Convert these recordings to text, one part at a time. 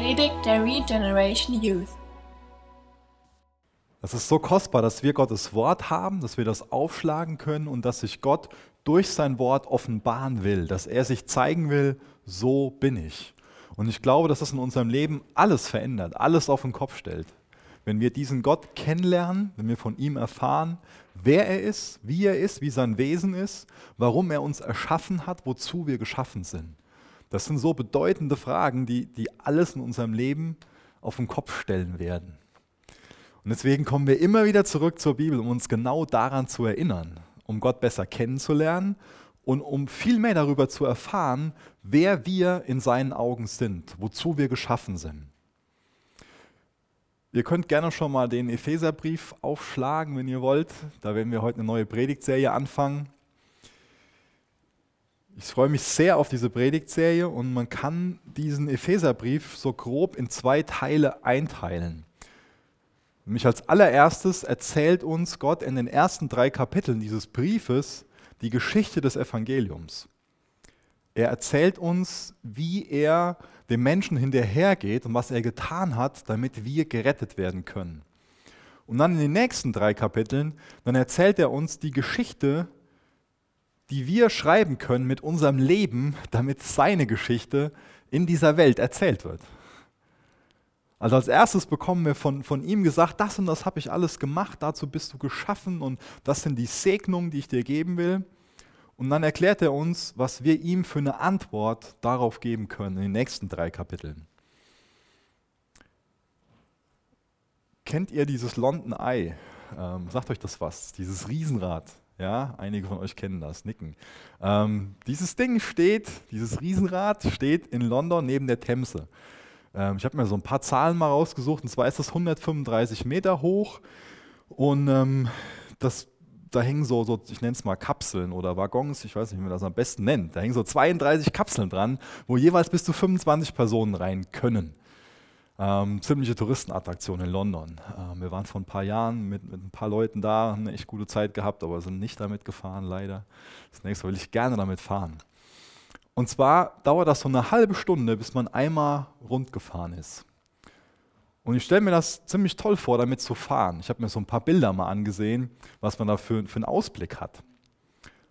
Predigt der Regeneration Youth. Es ist so kostbar, dass wir Gottes Wort haben, dass wir das aufschlagen können und dass sich Gott durch sein Wort offenbaren will, dass er sich zeigen will, so bin ich. Und ich glaube, dass das in unserem Leben alles verändert, alles auf den Kopf stellt. Wenn wir diesen Gott kennenlernen, wenn wir von ihm erfahren, wer er ist, wie er ist, wie sein Wesen ist, warum er uns erschaffen hat, wozu wir geschaffen sind. Das sind so bedeutende Fragen, die, die alles in unserem Leben auf den Kopf stellen werden. Und deswegen kommen wir immer wieder zurück zur Bibel, um uns genau daran zu erinnern, um Gott besser kennenzulernen und um viel mehr darüber zu erfahren, wer wir in seinen Augen sind, wozu wir geschaffen sind. Ihr könnt gerne schon mal den Epheserbrief aufschlagen, wenn ihr wollt. Da werden wir heute eine neue Predigtserie anfangen. Ich freue mich sehr auf diese Predigtserie und man kann diesen Epheserbrief so grob in zwei Teile einteilen. Nämlich als allererstes erzählt uns Gott in den ersten drei Kapiteln dieses Briefes die Geschichte des Evangeliums. Er erzählt uns, wie er dem Menschen hinterhergeht und was er getan hat, damit wir gerettet werden können. Und dann in den nächsten drei Kapiteln, dann erzählt er uns die Geschichte, die wir schreiben können mit unserem Leben, damit seine Geschichte in dieser Welt erzählt wird. Also als erstes bekommen wir von, von ihm gesagt, das und das habe ich alles gemacht, dazu bist du geschaffen und das sind die Segnungen, die ich dir geben will. Und dann erklärt er uns, was wir ihm für eine Antwort darauf geben können in den nächsten drei Kapiteln. Kennt ihr dieses London Eye? Ähm, sagt euch das was? Dieses Riesenrad. Ja, einige von euch kennen das, nicken. Ähm, dieses Ding steht, dieses Riesenrad steht in London neben der Themse. Ähm, ich habe mir so ein paar Zahlen mal rausgesucht, und zwar ist das 135 Meter hoch und ähm, das, da hängen so, so ich nenne es mal Kapseln oder Waggons, ich weiß nicht, wie man das am besten nennt. Da hängen so 32 Kapseln dran, wo jeweils bis zu 25 Personen rein können. Ähm, ziemliche Touristenattraktion in London. Ähm, wir waren vor ein paar Jahren mit, mit, ein paar Leuten da, haben eine echt gute Zeit gehabt, aber sind nicht damit gefahren, leider. Das nächste Mal will ich gerne damit fahren. Und zwar dauert das so eine halbe Stunde, bis man einmal rund gefahren ist. Und ich stelle mir das ziemlich toll vor, damit zu fahren. Ich habe mir so ein paar Bilder mal angesehen, was man da für, für einen Ausblick hat.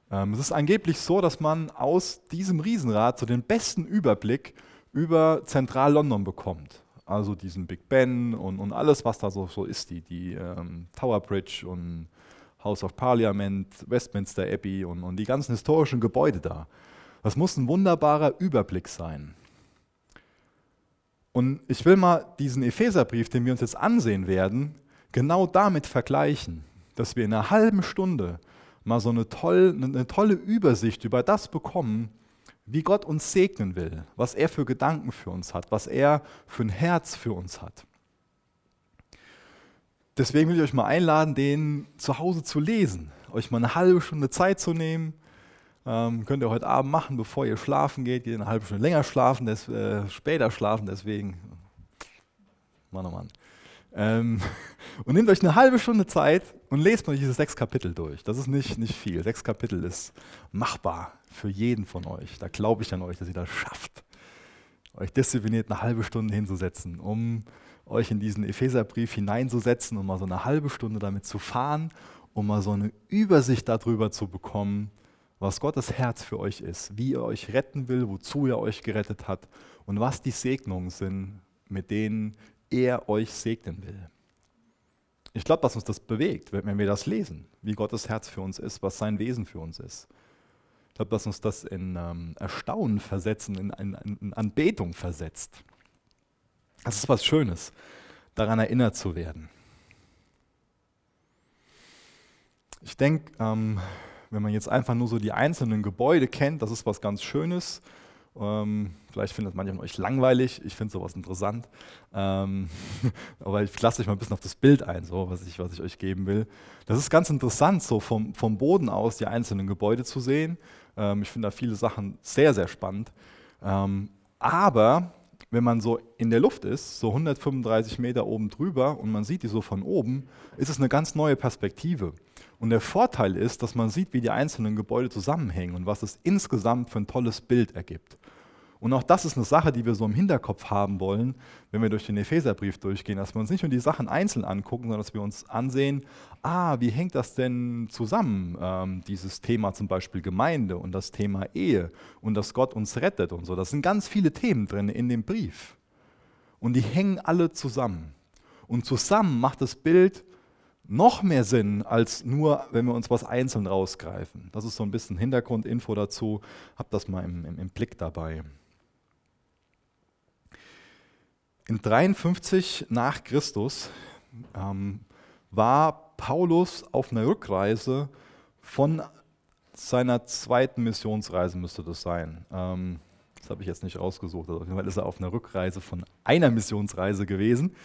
Ähm, es ist angeblich so, dass man aus diesem Riesenrad so den besten Überblick über Zentral-London bekommt. Also diesen Big Ben und, und alles, was da so, so ist, die, die ähm, Tower Bridge und House of Parliament, Westminster Abbey und, und die ganzen historischen Gebäude da. Das muss ein wunderbarer Überblick sein. Und ich will mal diesen Epheserbrief, den wir uns jetzt ansehen werden, genau damit vergleichen, dass wir in einer halben Stunde mal so eine, toll, eine tolle Übersicht über das bekommen, wie Gott uns segnen will, was er für Gedanken für uns hat, was er für ein Herz für uns hat. Deswegen will ich euch mal einladen, den zu Hause zu lesen, euch mal eine halbe Stunde Zeit zu nehmen, ähm, könnt ihr heute Abend machen, bevor ihr schlafen geht. Geht eine halbe Stunde länger schlafen, des, äh, später schlafen, deswegen. Mann, oh Mann. Ähm, und nehmt euch eine halbe Stunde Zeit und lest mal diese sechs Kapitel durch. Das ist nicht, nicht viel. Sechs Kapitel ist machbar für jeden von euch. Da glaube ich an euch, dass ihr das schafft, euch diszipliniert eine halbe Stunde hinzusetzen, um euch in diesen Epheserbrief hineinzusetzen und mal so eine halbe Stunde damit zu fahren, um mal so eine Übersicht darüber zu bekommen, was Gottes Herz für euch ist, wie er euch retten will, wozu er euch gerettet hat und was die Segnungen sind, mit denen er euch segnen will. Ich glaube, dass uns das bewegt, wenn wir das lesen, wie Gottes Herz für uns ist, was sein Wesen für uns ist. Glaube, dass uns das in ähm, Erstaunen versetzen, in, in, in, Anbetung versetzt. Das ist was Schönes, daran erinnert zu werden. Ich denke, ähm, wenn man jetzt einfach nur so die einzelnen Gebäude kennt, das ist was ganz Schönes. Ähm, vielleicht findet manche von euch langweilig, ich finde sowas interessant. Ähm, aber ich lasse euch mal ein bisschen auf das Bild ein, so, was, ich, was ich euch geben will. Das ist ganz interessant, so vom, vom Boden aus die einzelnen Gebäude zu sehen. Ähm, ich finde da viele Sachen sehr, sehr spannend. Ähm, aber wenn man so in der Luft ist, so 135 Meter oben drüber und man sieht die so von oben, ist es eine ganz neue Perspektive. Und der Vorteil ist, dass man sieht, wie die einzelnen Gebäude zusammenhängen und was es insgesamt für ein tolles Bild ergibt. Und auch das ist eine Sache, die wir so im Hinterkopf haben wollen, wenn wir durch den Epheserbrief durchgehen, dass wir uns nicht nur die Sachen einzeln angucken, sondern dass wir uns ansehen, ah, wie hängt das denn zusammen, ähm, dieses Thema zum Beispiel Gemeinde und das Thema Ehe und dass Gott uns rettet und so. Das sind ganz viele Themen drin in dem Brief. Und die hängen alle zusammen. Und zusammen macht das Bild noch mehr Sinn, als nur, wenn wir uns was einzeln rausgreifen. Das ist so ein bisschen Hintergrundinfo dazu. Habt das mal im, im, im Blick dabei. In 53 nach Christus ähm, war Paulus auf einer Rückreise von seiner zweiten Missionsreise, müsste das sein. Ähm, das habe ich jetzt nicht rausgesucht. Auf jeden Fall ist er auf einer Rückreise von einer Missionsreise gewesen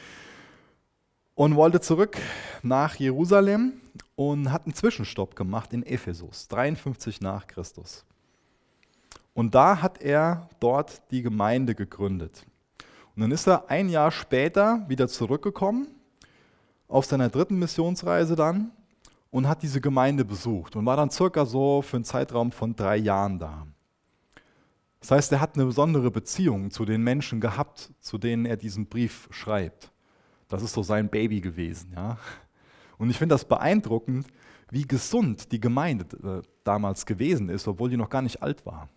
und wollte zurück nach Jerusalem und hat einen Zwischenstopp gemacht in Ephesus, 53 nach Christus. Und da hat er dort die Gemeinde gegründet. Und dann ist er ein Jahr später wieder zurückgekommen, auf seiner dritten Missionsreise dann, und hat diese Gemeinde besucht und war dann circa so für einen Zeitraum von drei Jahren da. Das heißt, er hat eine besondere Beziehung zu den Menschen gehabt, zu denen er diesen Brief schreibt. Das ist so sein Baby gewesen. Ja? Und ich finde das beeindruckend, wie gesund die Gemeinde äh, damals gewesen ist, obwohl die noch gar nicht alt war.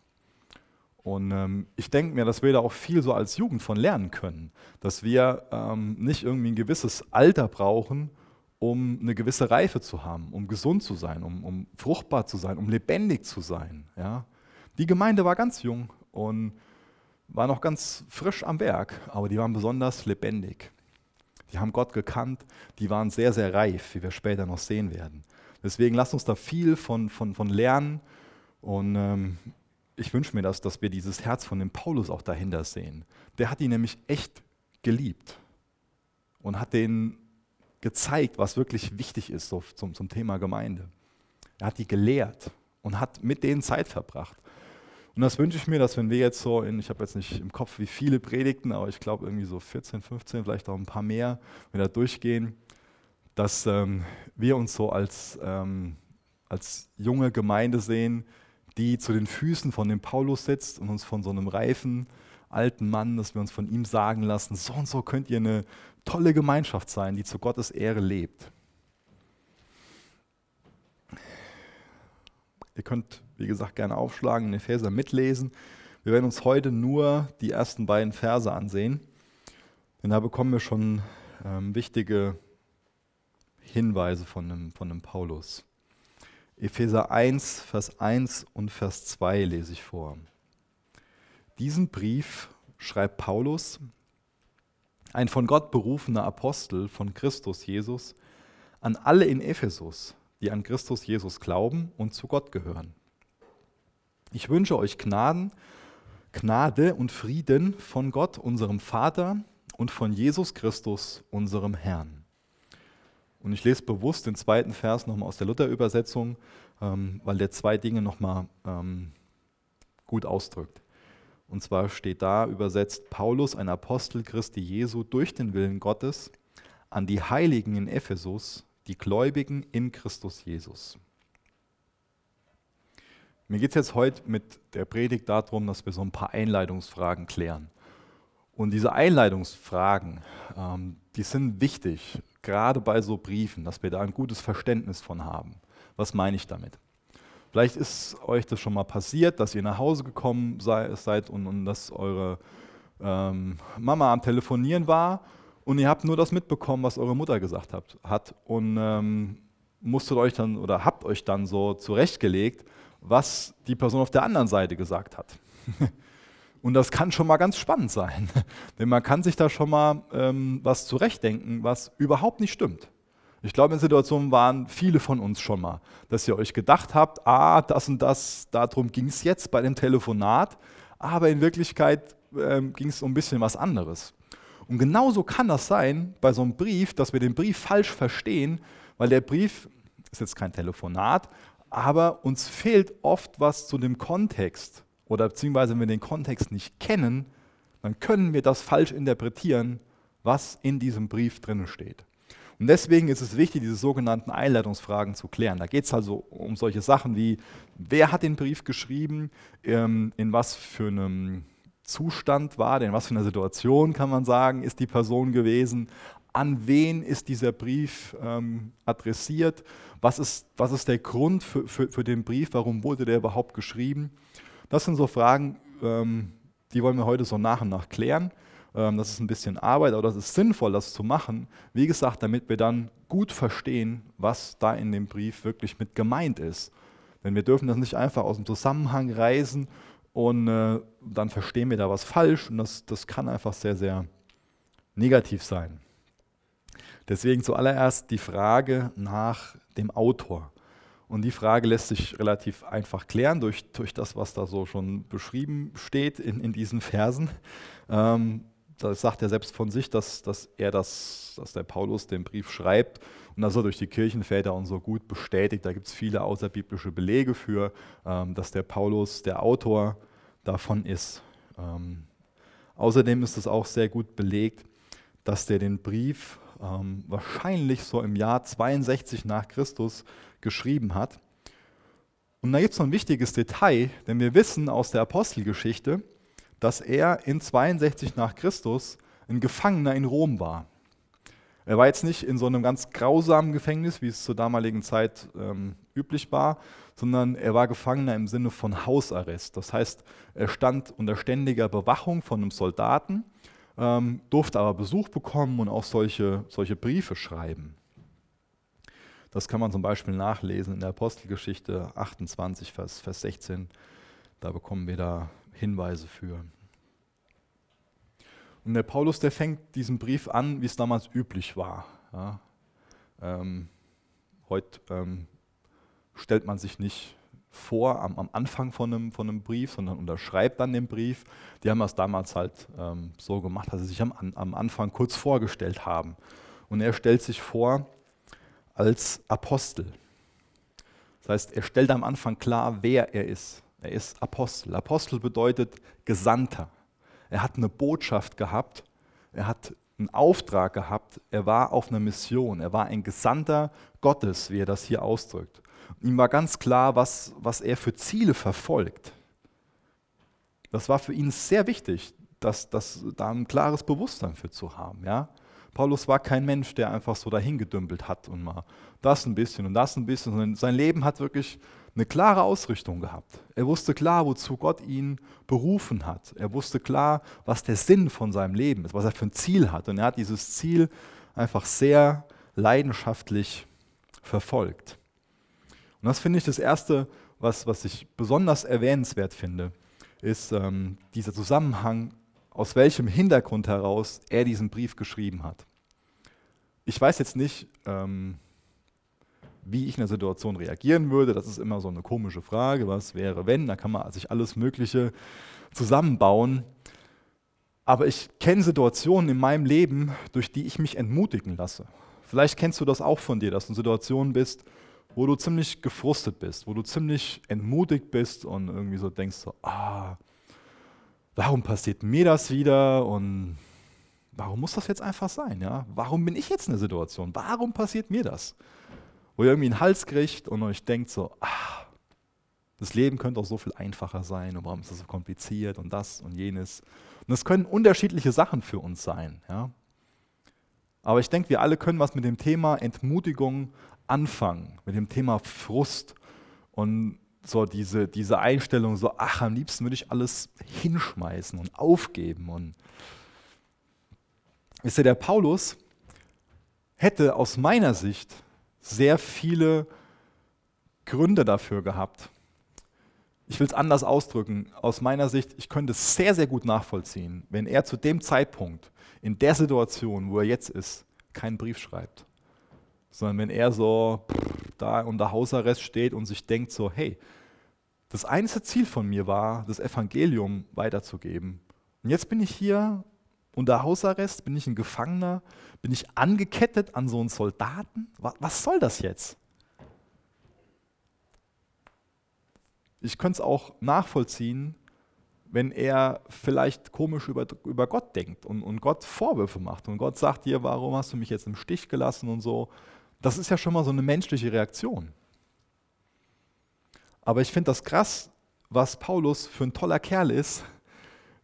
Und ähm, ich denke mir, dass wir da auch viel so als Jugend von lernen können, dass wir ähm, nicht irgendwie ein gewisses Alter brauchen, um eine gewisse Reife zu haben, um gesund zu sein, um, um fruchtbar zu sein, um lebendig zu sein. Ja? Die Gemeinde war ganz jung und war noch ganz frisch am Werk, aber die waren besonders lebendig. Die haben Gott gekannt, die waren sehr, sehr reif, wie wir später noch sehen werden. Deswegen lasst uns da viel von, von, von lernen und ähm, ich wünsche mir das, dass wir dieses Herz von dem Paulus auch dahinter sehen. Der hat ihn nämlich echt geliebt und hat denen gezeigt, was wirklich wichtig ist so zum, zum Thema Gemeinde. Er hat die gelehrt und hat mit denen Zeit verbracht. Und das wünsche ich mir, dass wenn wir jetzt so in, ich habe jetzt nicht im Kopf wie viele Predigten, aber ich glaube irgendwie so 14, 15, vielleicht auch ein paar mehr, wenn wir da durchgehen, dass ähm, wir uns so als, ähm, als junge Gemeinde sehen, die zu den Füßen von dem Paulus sitzt und uns von so einem reifen alten Mann, dass wir uns von ihm sagen lassen, so und so könnt ihr eine tolle Gemeinschaft sein, die zu Gottes Ehre lebt. Ihr könnt, wie gesagt, gerne aufschlagen, in den Epheser mitlesen. Wir werden uns heute nur die ersten beiden Verse ansehen, denn da bekommen wir schon ähm, wichtige Hinweise von dem, von dem Paulus. Epheser 1, Vers 1 und Vers 2 lese ich vor. Diesen Brief schreibt Paulus, ein von Gott berufener Apostel von Christus Jesus, an alle in Ephesus, die an Christus Jesus glauben und zu Gott gehören. Ich wünsche euch Gnaden, Gnade und Frieden von Gott, unserem Vater, und von Jesus Christus, unserem Herrn. Und ich lese bewusst den zweiten Vers nochmal aus der Luther-Übersetzung, ähm, weil der zwei Dinge nochmal ähm, gut ausdrückt. Und zwar steht da übersetzt Paulus, ein Apostel Christi Jesu, durch den Willen Gottes an die Heiligen in Ephesus, die Gläubigen in Christus Jesus. Mir geht es jetzt heute mit der Predigt darum, dass wir so ein paar Einleitungsfragen klären. Und diese Einleitungsfragen, ähm, die sind wichtig, gerade bei so Briefen, dass wir da ein gutes Verständnis von haben. Was meine ich damit? Vielleicht ist euch das schon mal passiert, dass ihr nach Hause gekommen sei, seid und, und dass eure ähm, Mama am Telefonieren war und ihr habt nur das mitbekommen, was eure Mutter gesagt habt, hat und ähm, musstet euch dann oder habt euch dann so zurechtgelegt, was die Person auf der anderen Seite gesagt hat. Und das kann schon mal ganz spannend sein, denn man kann sich da schon mal ähm, was zurechtdenken, was überhaupt nicht stimmt. Ich glaube, in Situationen waren viele von uns schon mal, dass ihr euch gedacht habt, ah, das und das, darum ging es jetzt bei dem Telefonat, aber in Wirklichkeit ähm, ging es um ein bisschen was anderes. Und genauso kann das sein bei so einem Brief, dass wir den Brief falsch verstehen, weil der Brief ist jetzt kein Telefonat, aber uns fehlt oft was zu dem Kontext oder beziehungsweise wenn wir den Kontext nicht kennen, dann können wir das falsch interpretieren, was in diesem Brief drin steht. Und deswegen ist es wichtig, diese sogenannten Einleitungsfragen zu klären. Da geht es also um solche Sachen wie, wer hat den Brief geschrieben, ähm, in was für einem Zustand war, denn was für eine Situation kann man sagen, ist die Person gewesen, an wen ist dieser Brief ähm, adressiert, was ist, was ist der Grund für, für, für, den Brief, warum wurde der überhaupt geschrieben. Das sind so Fragen, ähm, die wollen wir heute so nach und nach klären. Ähm, das ist ein bisschen Arbeit, aber das ist sinnvoll, das zu machen. Wie gesagt, damit wir dann gut verstehen, was da in dem Brief wirklich mit gemeint ist. Denn wir dürfen das nicht einfach aus dem Zusammenhang reißen und äh, dann verstehen wir da was falsch und das, das kann einfach sehr, sehr negativ sein. Deswegen zuallererst die Frage nach dem Autor. Und die Frage lässt sich relativ einfach klären durch, durch das, was da so schon beschrieben steht in, in diesen Versen. Ähm, da sagt er selbst von sich, dass, dass er das, dass der Paulus den Brief schreibt und das er durch die Kirchenväter und so gut bestätigt. Da gibt es viele außerbiblische Belege für, ähm, dass der Paulus der Autor davon ist. Ähm, außerdem ist es auch sehr gut belegt, dass der den Brief ähm, wahrscheinlich so im Jahr 62 nach Christus geschrieben hat. Und da gibt es noch ein wichtiges Detail, denn wir wissen aus der Apostelgeschichte, dass er in 62 nach Christus ein Gefangener in Rom war. Er war jetzt nicht in so einem ganz grausamen Gefängnis, wie es zur damaligen Zeit ähm, üblich war, sondern er war Gefangener im Sinne von Hausarrest. Das heißt, er stand unter ständiger Bewachung von einem Soldaten ähm, durfte aber Besuch bekommen und auch solche, solche Briefe schreiben. Das kann man zum Beispiel nachlesen in der Apostelgeschichte 28, Vers, Vers 16. Da bekommen wir da Hinweise für. Und der Paulus, der fängt diesen Brief an, wie es damals üblich war. Ja, ähm, heute ähm, stellt man sich nicht vor am, am, Anfang von einem, von einem Brief, sondern unterschreibt dann den Brief. Die haben das damals halt ähm, so gemacht, dass sie sich am, am Anfang kurz vorgestellt haben. Und er stellt sich vor als Apostel. Das heißt, er stellt am Anfang klar, wer er ist. Er ist Apostel. Apostel bedeutet Gesandter. Er hat eine Botschaft gehabt, er hat einen Auftrag gehabt, er war auf einer Mission, er war ein Gesandter Gottes, wie er das hier ausdrückt. Ihm war ganz klar, was, was er für Ziele verfolgt. Das war für ihn sehr wichtig, dass, dass, da ein klares Bewusstsein für zu haben. Ja? Paulus war kein Mensch, der einfach so dahingedümpelt hat und mal das ein bisschen und das ein bisschen, sondern sein Leben hat wirklich eine klare Ausrichtung gehabt. Er wusste klar, wozu Gott ihn berufen hat. Er wusste klar, was der Sinn von seinem Leben ist, was er für ein Ziel hat. Und er hat dieses Ziel einfach sehr leidenschaftlich verfolgt. Und das finde ich das Erste, was, was ich besonders erwähnenswert finde, ist ähm, dieser Zusammenhang, aus welchem Hintergrund heraus er diesen Brief geschrieben hat. Ich weiß jetzt nicht, ähm, wie ich in der Situation reagieren würde. Das ist immer so eine komische Frage. Was wäre, wenn? Da kann man sich alles Mögliche zusammenbauen. Aber ich kenne Situationen in meinem Leben, durch die ich mich entmutigen lasse. Vielleicht kennst du das auch von dir, dass du in Situationen bist, wo du ziemlich gefrustet bist, wo du ziemlich entmutigt bist und irgendwie so denkst, so, ah, warum passiert mir das wieder und warum muss das jetzt einfach sein? Ja? Warum bin ich jetzt in der Situation? Warum passiert mir das? Wo ihr irgendwie einen Hals kriegt und euch denkt so, ah, das Leben könnte auch so viel einfacher sein und warum ist das so kompliziert und das und jenes. Und es können unterschiedliche Sachen für uns sein. Ja? Aber ich denke, wir alle können was mit dem Thema Entmutigung anfangen, mit dem Thema Frust und so diese, diese Einstellung, so, ach, am liebsten würde ich alles hinschmeißen und aufgeben. Und wisst ihr, der Paulus hätte aus meiner Sicht sehr viele Gründe dafür gehabt. Ich will es anders ausdrücken. Aus meiner Sicht, ich könnte es sehr, sehr gut nachvollziehen, wenn er zu dem Zeitpunkt, in der Situation, wo er jetzt ist, keinen Brief schreibt sondern wenn er so da unter Hausarrest steht und sich denkt so, hey, das einzige Ziel von mir war, das Evangelium weiterzugeben. Und jetzt bin ich hier unter Hausarrest, bin ich ein Gefangener, bin ich angekettet an so einen Soldaten. Was, soll das jetzt? Ich könnte es auch nachvollziehen, wenn er vielleicht komisch über, über Gott denkt und, und Gott Vorwürfe macht und Gott sagt dir, warum hast du mich jetzt im Stich gelassen und so. Das ist ja schon mal so eine menschliche Reaktion. Aber ich finde das krass, was Paulus für ein toller Kerl ist,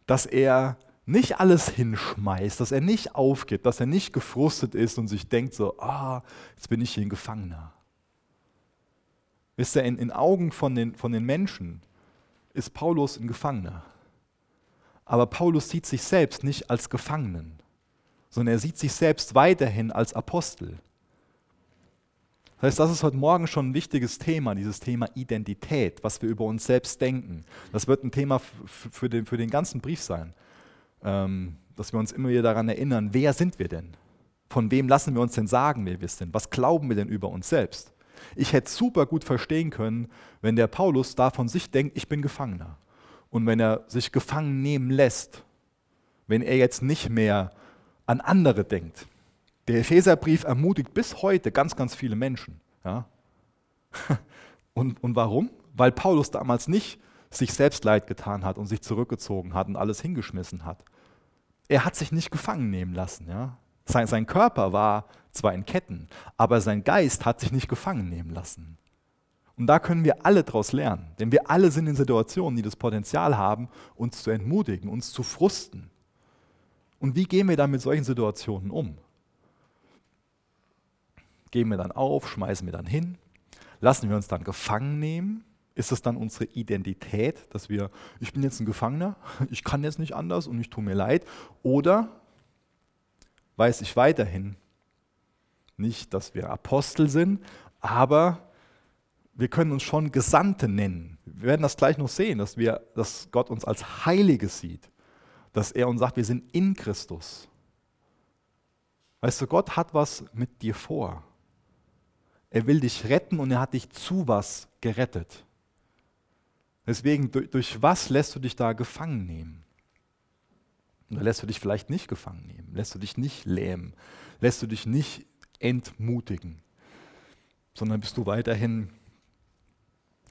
dass er nicht alles hinschmeißt, dass er nicht aufgibt, dass er nicht gefrustet ist und sich denkt so, ah, jetzt bin ich hier ein Gefangener. Wisst ihr, in, in Augen von den, von den Menschen ist Paulus ein Gefangener. Aber Paulus sieht sich selbst nicht als Gefangenen, sondern er sieht sich selbst weiterhin als Apostel. Das heißt, das ist heute Morgen schon ein wichtiges Thema, dieses Thema Identität, was wir über uns selbst denken. Das wird ein Thema für den, für den ganzen Brief sein, ähm, dass wir uns immer wieder daran erinnern, wer sind wir denn? Von wem lassen wir uns denn sagen, wer wir sind? Was glauben wir denn über uns selbst? Ich hätte super gut verstehen können, wenn der Paulus da von sich denkt, ich bin Gefangener. Und wenn er sich gefangen nehmen lässt, wenn er jetzt nicht mehr an andere denkt. Der Epheserbrief ermutigt bis heute ganz, ganz viele Menschen. Ja? Und, und warum? Weil Paulus damals nicht sich selbst leid getan hat und sich zurückgezogen hat und alles hingeschmissen hat. Er hat sich nicht gefangen nehmen lassen. Ja? Sein, sein Körper war zwar in Ketten, aber sein Geist hat sich nicht gefangen nehmen lassen. Und da können wir alle daraus lernen, denn wir alle sind in Situationen, die das Potenzial haben, uns zu entmutigen, uns zu frusten. Und wie gehen wir dann mit solchen Situationen um? Gehen wir dann auf, schmeißen wir dann hin? Lassen wir uns dann gefangen nehmen? Ist es dann unsere Identität, dass wir, ich bin jetzt ein Gefangener, ich kann jetzt nicht anders und ich tue mir leid? Oder weiß ich weiterhin nicht, dass wir Apostel sind, aber wir können uns schon Gesandte nennen. Wir werden das gleich noch sehen, dass, wir, dass Gott uns als Heilige sieht, dass er uns sagt, wir sind in Christus. Weißt du, Gott hat was mit dir vor. Er will dich retten und er hat dich zu was gerettet. Deswegen, durch, durch was lässt du dich da gefangen nehmen? Oder lässt du dich vielleicht nicht gefangen nehmen? Lässt du dich nicht lähmen? Lässt du dich nicht entmutigen? Sondern bist du weiterhin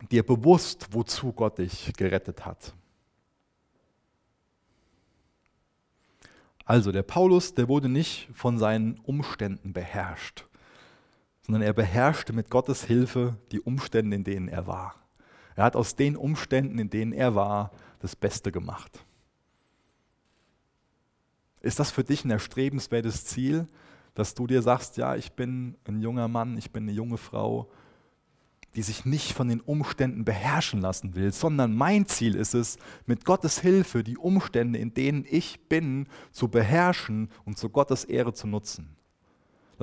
dir bewusst, wozu Gott dich gerettet hat. Also der Paulus, der wurde nicht von seinen Umständen beherrscht, sondern er beherrschte mit Gottes Hilfe die Umstände, in denen er war. Er hat aus den Umständen, in denen er war, das Beste gemacht. Ist das für dich ein erstrebenswertes Ziel, dass du dir sagst, ja, ich bin ein junger Mann, ich bin eine junge Frau, die sich nicht von den Umständen beherrschen lassen will, sondern mein Ziel ist es, mit Gottes Hilfe die Umstände, in denen ich bin, zu beherrschen und zu Gottes Ehre zu nutzen.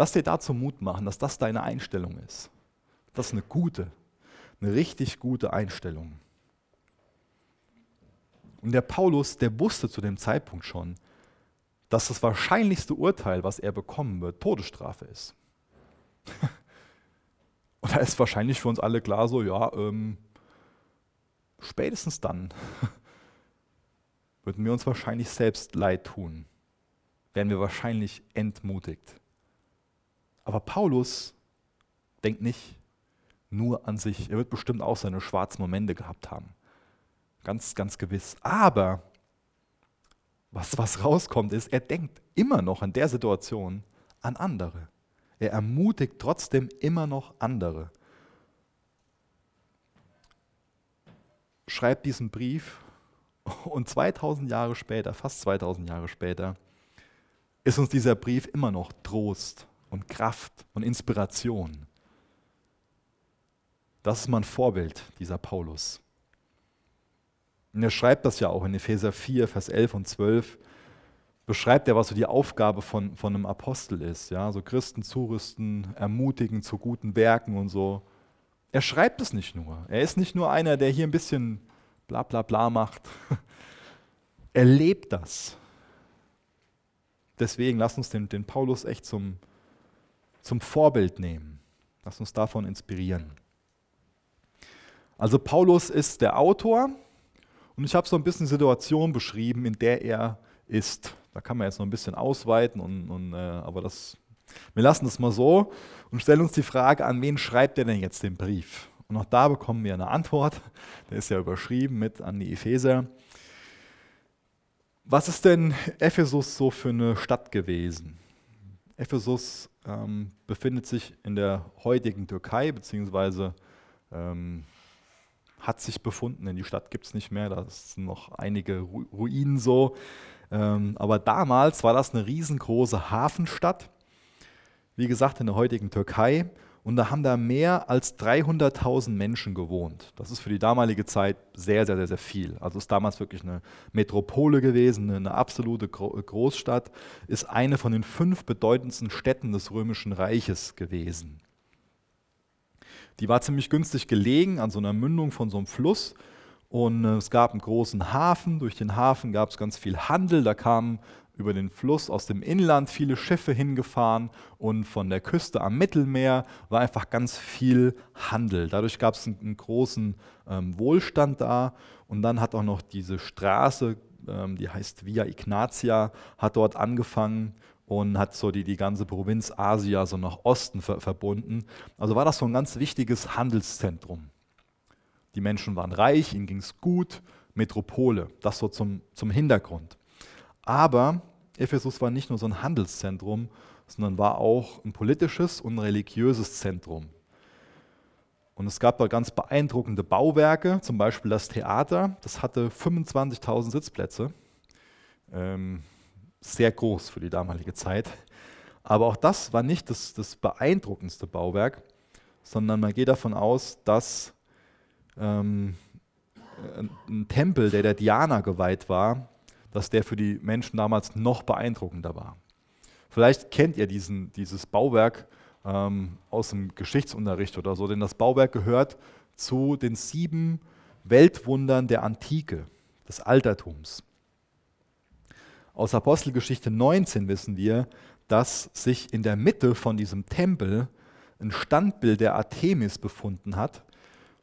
Lass dir dazu Mut machen, dass das deine Einstellung ist. Das ist eine gute, eine richtig gute Einstellung. Und der Paulus, der wusste zu dem Zeitpunkt schon, dass das wahrscheinlichste Urteil, was er bekommen wird, Todesstrafe ist. Und da ist wahrscheinlich für uns alle klar so, ja, ähm, spätestens dann würden wir uns wahrscheinlich selbst leid tun, werden wir wahrscheinlich entmutigt. Aber Paulus denkt nicht nur an sich. Er wird bestimmt auch seine schwarzen Momente gehabt haben. Ganz, ganz gewiss. Aber was, was rauskommt, ist, er denkt immer noch in der Situation an andere. Er ermutigt trotzdem immer noch andere. Schreibt diesen Brief und 2000 Jahre später, fast 2000 Jahre später, ist uns dieser Brief immer noch Trost und Kraft und Inspiration. Das ist mein Vorbild, dieser Paulus. Und er schreibt das ja auch in Epheser 4, Vers 11 und 12 beschreibt er, was so die Aufgabe von, von einem Apostel ist. Ja? So Christen zurüsten, ermutigen zu guten Werken und so. Er schreibt es nicht nur. Er ist nicht nur einer, der hier ein bisschen bla bla bla macht. Er lebt das. Deswegen lass uns den, den Paulus echt zum, zum Vorbild nehmen. Lass uns davon inspirieren. Also Paulus ist der Autor und ich habe so ein bisschen Situation beschrieben, in der er ist. Da kann man jetzt noch ein bisschen ausweiten, und, und, äh, aber das, wir lassen das mal so und stellen uns die Frage, an wen schreibt er denn jetzt den Brief? Und auch da bekommen wir eine Antwort. Der ist ja überschrieben mit an die Epheser. Was ist denn Ephesus so für eine Stadt gewesen? Ephesus ähm, befindet sich in der heutigen Türkei, beziehungsweise ähm, hat sich befunden, denn die Stadt gibt es nicht mehr, da sind noch einige Ruinen so. Ähm, aber damals war das eine riesengroße Hafenstadt, wie gesagt in der heutigen Türkei. Und da haben da mehr als 300.000 Menschen gewohnt. Das ist für die damalige Zeit sehr, sehr, sehr, sehr viel. Also ist damals wirklich eine Metropole gewesen, eine absolute Großstadt, ist eine von den fünf bedeutendsten Städten des Römischen Reiches gewesen. Die war ziemlich günstig gelegen an so einer Mündung von so einem Fluss. Und äh, es gab einen großen Hafen. Durch den Hafen gab es ganz viel Handel. Da kamen über den Fluss aus dem Inland viele Schiffe hingefahren und von der Küste am Mittelmeer war einfach ganz viel Handel. Dadurch gab es einen, einen, großen ähm, Wohlstand da und dann hat auch noch diese Straße, ähm, die heißt Via Ignatia, hat dort angefangen und hat so die, die ganze Provinz Asia so nach Osten ver verbunden. Also war das so ein ganz wichtiges Handelszentrum. Die Menschen waren reich, ihnen ging es gut, Metropole, das so zum, zum Hintergrund. Aber Ephesus war nicht nur so ein Handelszentrum, sondern war auch ein politisches und ein religiöses Zentrum. Und es gab dort ganz beeindruckende Bauwerke, zum Beispiel das Theater, das hatte 25.000 Sitzplätze. Ähm, sehr groß für die damalige Zeit. Aber auch das war nicht das, das beeindruckendste Bauwerk, sondern man geht davon aus, dass ähm, ein Tempel, der der Diana geweiht war, dass der für die Menschen damals noch beeindruckender war. Vielleicht kennt ihr diesen, dieses Bauwerk ähm, aus dem Geschichtsunterricht oder so, denn das Bauwerk gehört zu den sieben Weltwundern der Antike, des Altertums. Aus Apostelgeschichte 19 wissen wir, dass sich in der Mitte von diesem Tempel ein Standbild der Artemis befunden hat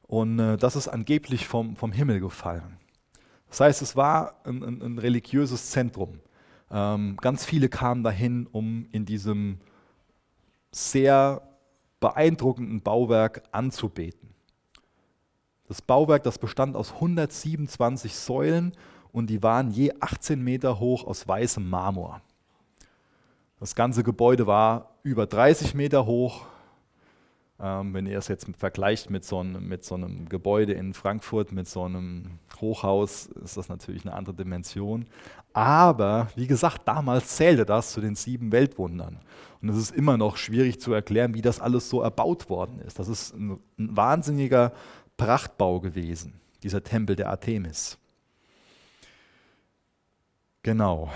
und äh, das ist angeblich vom, vom Himmel gefallen. Das heißt, es war ein, ein, ein religiöses Zentrum. Ähm, ganz viele kamen dahin, um in diesem sehr beeindruckenden Bauwerk anzubeten. Das Bauwerk, das bestand aus 127 Säulen und die waren je 18 Meter hoch aus weißem Marmor. Das ganze Gebäude war über 30 Meter hoch. Ähm, wenn ihr es jetzt vergleicht mit so, einem, mit so einem Gebäude in Frankfurt, mit so einem Hochhaus, ist das natürlich eine andere Dimension. Aber wie gesagt, damals zählte das zu den sieben Weltwundern. Und es ist immer noch schwierig zu erklären, wie das alles so erbaut worden ist. Das ist ein, ein wahnsinniger Prachtbau gewesen, dieser Tempel der Artemis. Genau.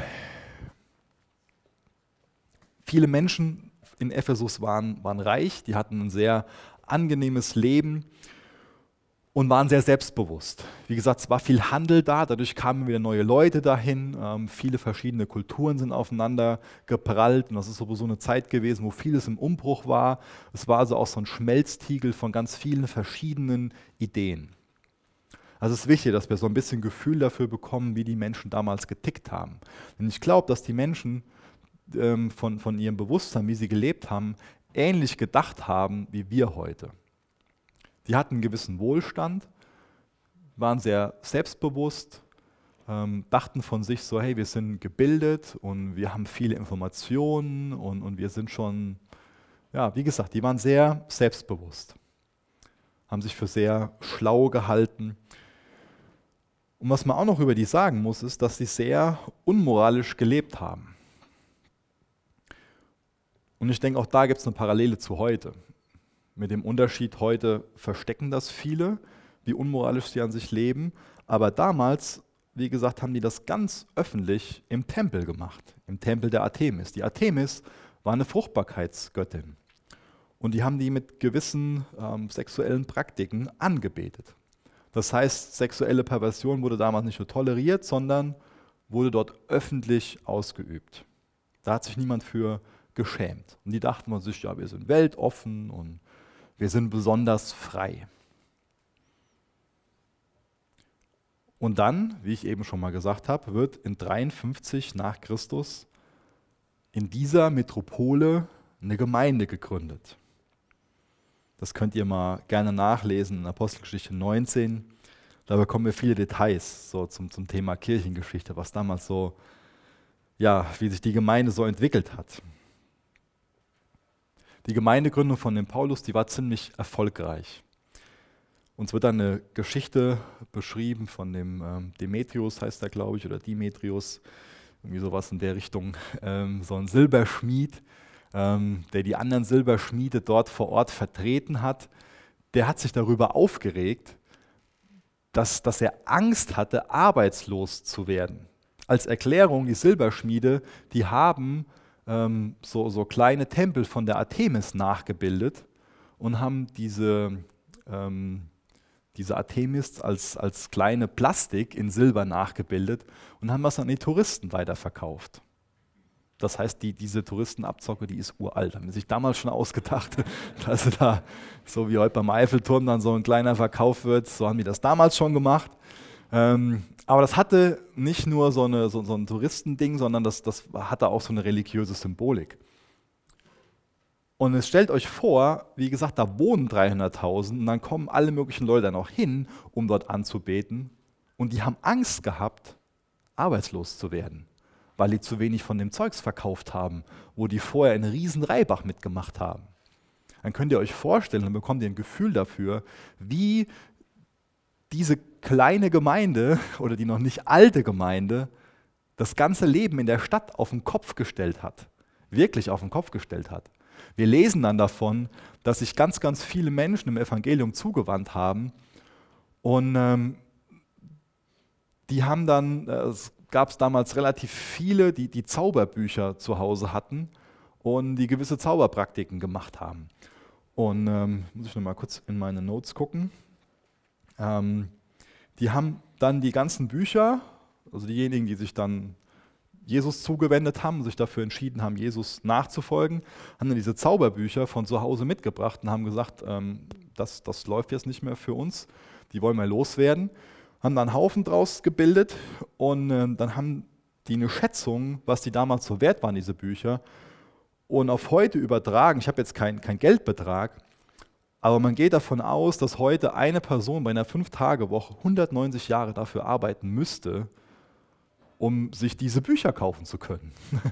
Viele Menschen in Ephesus waren, waren reich, die hatten ein sehr angenehmes Leben und waren sehr selbstbewusst. Wie gesagt, es war viel Handel da, dadurch kamen wieder neue Leute dahin, ähm, viele verschiedene Kulturen sind aufeinander geprallt und das ist sowieso eine Zeit gewesen, wo vieles im Umbruch war. Es war also auch so ein Schmelztiegel von ganz vielen verschiedenen Ideen. Also es ist wichtig, dass wir so ein bisschen Gefühl dafür bekommen, wie die Menschen damals getickt haben. Denn ich glaube, dass die Menschen ähm, von, von ihrem Bewusstsein, wie sie gelebt haben, ähnlich gedacht haben wie wir heute. Die hatten einen gewissen Wohlstand, waren sehr selbstbewusst, ähm, dachten von sich so, hey, wir sind gebildet und wir haben viele Informationen und, und wir sind schon, ja, wie gesagt, die waren sehr selbstbewusst, haben sich für sehr schlau gehalten und was man auch noch über die sagen muss, ist, dass sie sehr unmoralisch gelebt haben. Und ich denke, auch da gibt es eine Parallele zu heute. Mit dem Unterschied, heute verstecken das viele, wie unmoralisch sie an sich leben. Aber damals, wie gesagt, haben die das ganz öffentlich im Tempel gemacht, im Tempel der Artemis. Die Artemis war eine Fruchtbarkeitsgöttin. Und die haben die mit gewissen ähm, sexuellen Praktiken angebetet. Das heißt, sexuelle Perversion wurde damals nicht nur toleriert, sondern wurde dort öffentlich ausgeübt. Da hat sich niemand für geschämt. Und die dachten man sich, ja, wir sind weltoffen und wir sind besonders frei. Und dann, wie ich eben schon mal gesagt habe, wird in 53 nach Christus in dieser Metropole eine Gemeinde gegründet. Das könnt ihr mal gerne nachlesen in Apostelgeschichte 19. Da bekommen wir viele Details so zum, zum Thema Kirchengeschichte, was damals so, ja, wie sich die Gemeinde so entwickelt hat. Die Gemeindegründung von dem Paulus, die war ziemlich erfolgreich. Uns wird dann eine Geschichte beschrieben von dem ähm, Demetrius, heißt er, glaube ich, oder Demetrius, irgendwie sowas in der Richtung, ähm, so ein Silberschmied, ähm, der die anderen Silberschmiede dort vor Ort vertreten hat. Der hat sich darüber aufgeregt, dass, dass er Angst hatte, arbeitslos zu werden. Als Erklärung, die Silberschmiede, die haben ähm, so, so kleine Tempel von der Artemis nachgebildet und haben diese, ähm, diese Artemis als, als kleine Plastik in Silber nachgebildet und haben das an die Touristen weiterverkauft. Das heißt, die, diese Touristenabzocke, die ist uralt. Haben sich damals schon ausgedacht, dass da, so wie heute beim Eiffelturm, dann so ein kleiner Verkauf wird. So haben die das damals schon gemacht. Ähm, aber das hatte nicht nur so, eine, so, so ein Touristending, sondern das, das hatte auch so eine religiöse Symbolik. Und es stellt euch vor, wie gesagt, da wohnen 300.000 und dann kommen alle möglichen Leute dann auch hin, um dort anzubeten. Und die haben Angst gehabt, arbeitslos zu werden, weil die zu wenig von dem Zeugs verkauft haben, wo die vorher einen riesen Reibach mitgemacht haben. Dann könnt ihr euch vorstellen, dann bekommt ihr ein Gefühl dafür, wie diese kleine Gemeinde oder die noch nicht alte Gemeinde das ganze Leben in der Stadt auf den Kopf gestellt hat. Wirklich auf den Kopf gestellt hat. Wir lesen dann davon, dass sich ganz, ganz viele Menschen im Evangelium zugewandt haben. Und ähm, die haben dann, äh, es gab damals relativ viele, die die Zauberbücher zu Hause hatten und die gewisse Zauberpraktiken gemacht haben. Und ähm, muss ich noch mal kurz in meine Notes gucken. Ähm, die haben dann die ganzen Bücher, also diejenigen, die sich dann Jesus zugewendet haben, sich dafür entschieden haben, Jesus nachzufolgen, haben dann diese Zauberbücher von zu Hause mitgebracht und haben gesagt, ähm, das, das läuft jetzt nicht mehr für uns, die wollen wir loswerden. Haben dann einen Haufen draus gebildet und äh, dann haben die eine Schätzung, was die damals so wert waren, diese Bücher, und auf heute übertragen. Ich habe jetzt keinen kein Geldbetrag, aber man geht davon aus, dass heute eine Person bei einer Fünf-Tage-Woche 190 Jahre dafür arbeiten müsste, um sich diese Bücher kaufen zu können.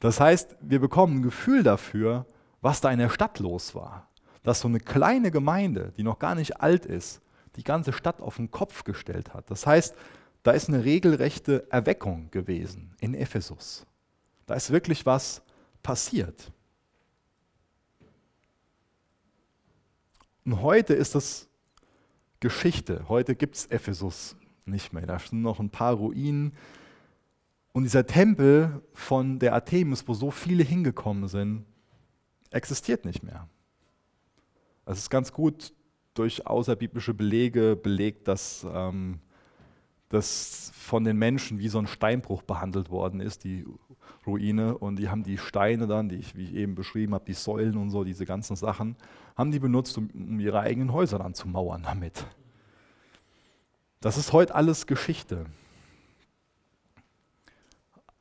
Das heißt, wir bekommen ein Gefühl dafür, was da in der Stadt los war. Dass so eine kleine Gemeinde, die noch gar nicht alt ist, die ganze Stadt auf den Kopf gestellt hat. Das heißt, da ist eine regelrechte Erweckung gewesen in Ephesus. Da ist wirklich was passiert. Und heute ist das Geschichte. Heute gibt es Ephesus nicht mehr. Da sind noch ein paar Ruinen, und dieser Tempel von der Artemis, wo so viele hingekommen sind, existiert nicht mehr. Es ist ganz gut durch außerbiblische Belege belegt, dass ähm, das von den Menschen wie so ein Steinbruch behandelt worden ist, die Ruine. Und die haben die Steine dann, die ich, wie ich eben beschrieben habe, die Säulen und so, diese ganzen Sachen, haben die benutzt, um, um ihre eigenen Häuser dann zu mauern damit. Das ist heute alles Geschichte.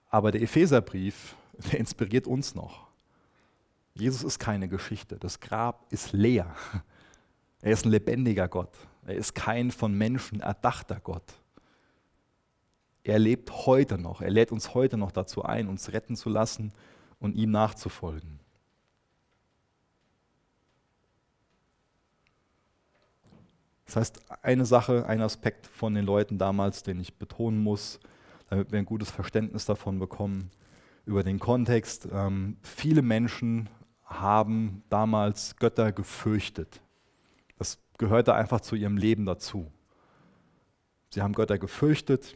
Aber der Epheserbrief, der inspiriert uns noch. Jesus ist keine Geschichte. Das Grab ist leer. Er ist ein lebendiger Gott. Er ist kein von Menschen erdachter Gott. Er lebt heute noch. Er lädt uns heute noch dazu ein, uns retten zu lassen und ihm nachzufolgen. Das heißt, eine Sache, ein Aspekt von den Leuten damals, den ich betonen muss, damit wir ein gutes Verständnis davon bekommen, über den Kontext. Ähm, viele Menschen haben damals Götter gefürchtet. Das gehörte einfach zu ihrem Leben dazu. Sie haben Götter gefürchtet.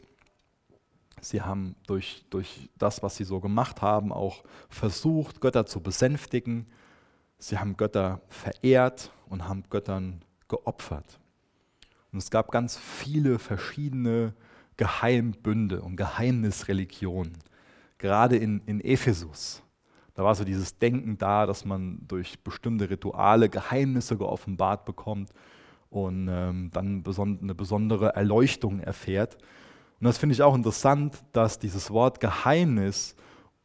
Sie haben durch, durch das, was sie so gemacht haben, auch versucht, Götter zu besänftigen. Sie haben Götter verehrt und haben Göttern geopfert. Und es gab ganz viele verschiedene Geheimbünde und Geheimnisreligionen. Gerade in, in Ephesus. Da war so dieses Denken da, dass man durch bestimmte Rituale Geheimnisse geoffenbart bekommt und ähm, dann eine besondere Erleuchtung erfährt. Und das finde ich auch interessant, dass dieses Wort Geheimnis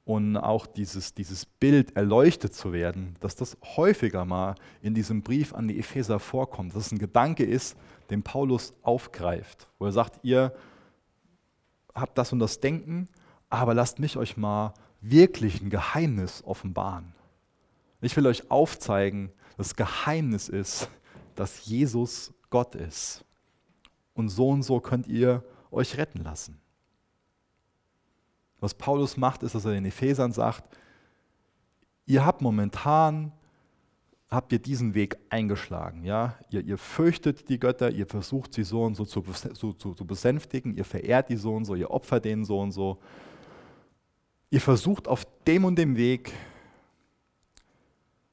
und auch dieses, dieses Bild erleuchtet zu werden, dass das häufiger mal in diesem Brief an die Epheser vorkommt. Dass es ein Gedanke ist, den Paulus aufgreift, wo er sagt, ihr habt das und das Denken, aber lasst mich euch mal wirklich ein Geheimnis offenbaren. Ich will euch aufzeigen, das Geheimnis ist, dass Jesus Gott ist. Und so und so könnt ihr euch retten lassen. Was Paulus macht, ist, dass er den Ephesern sagt, ihr habt momentan, habt ihr diesen Weg eingeschlagen. Ja? Ihr, ihr fürchtet die Götter, ihr versucht sie so und so zu, zu, zu besänftigen, ihr verehrt die so und so, ihr opfert denen so und so. Ihr versucht auf dem und dem Weg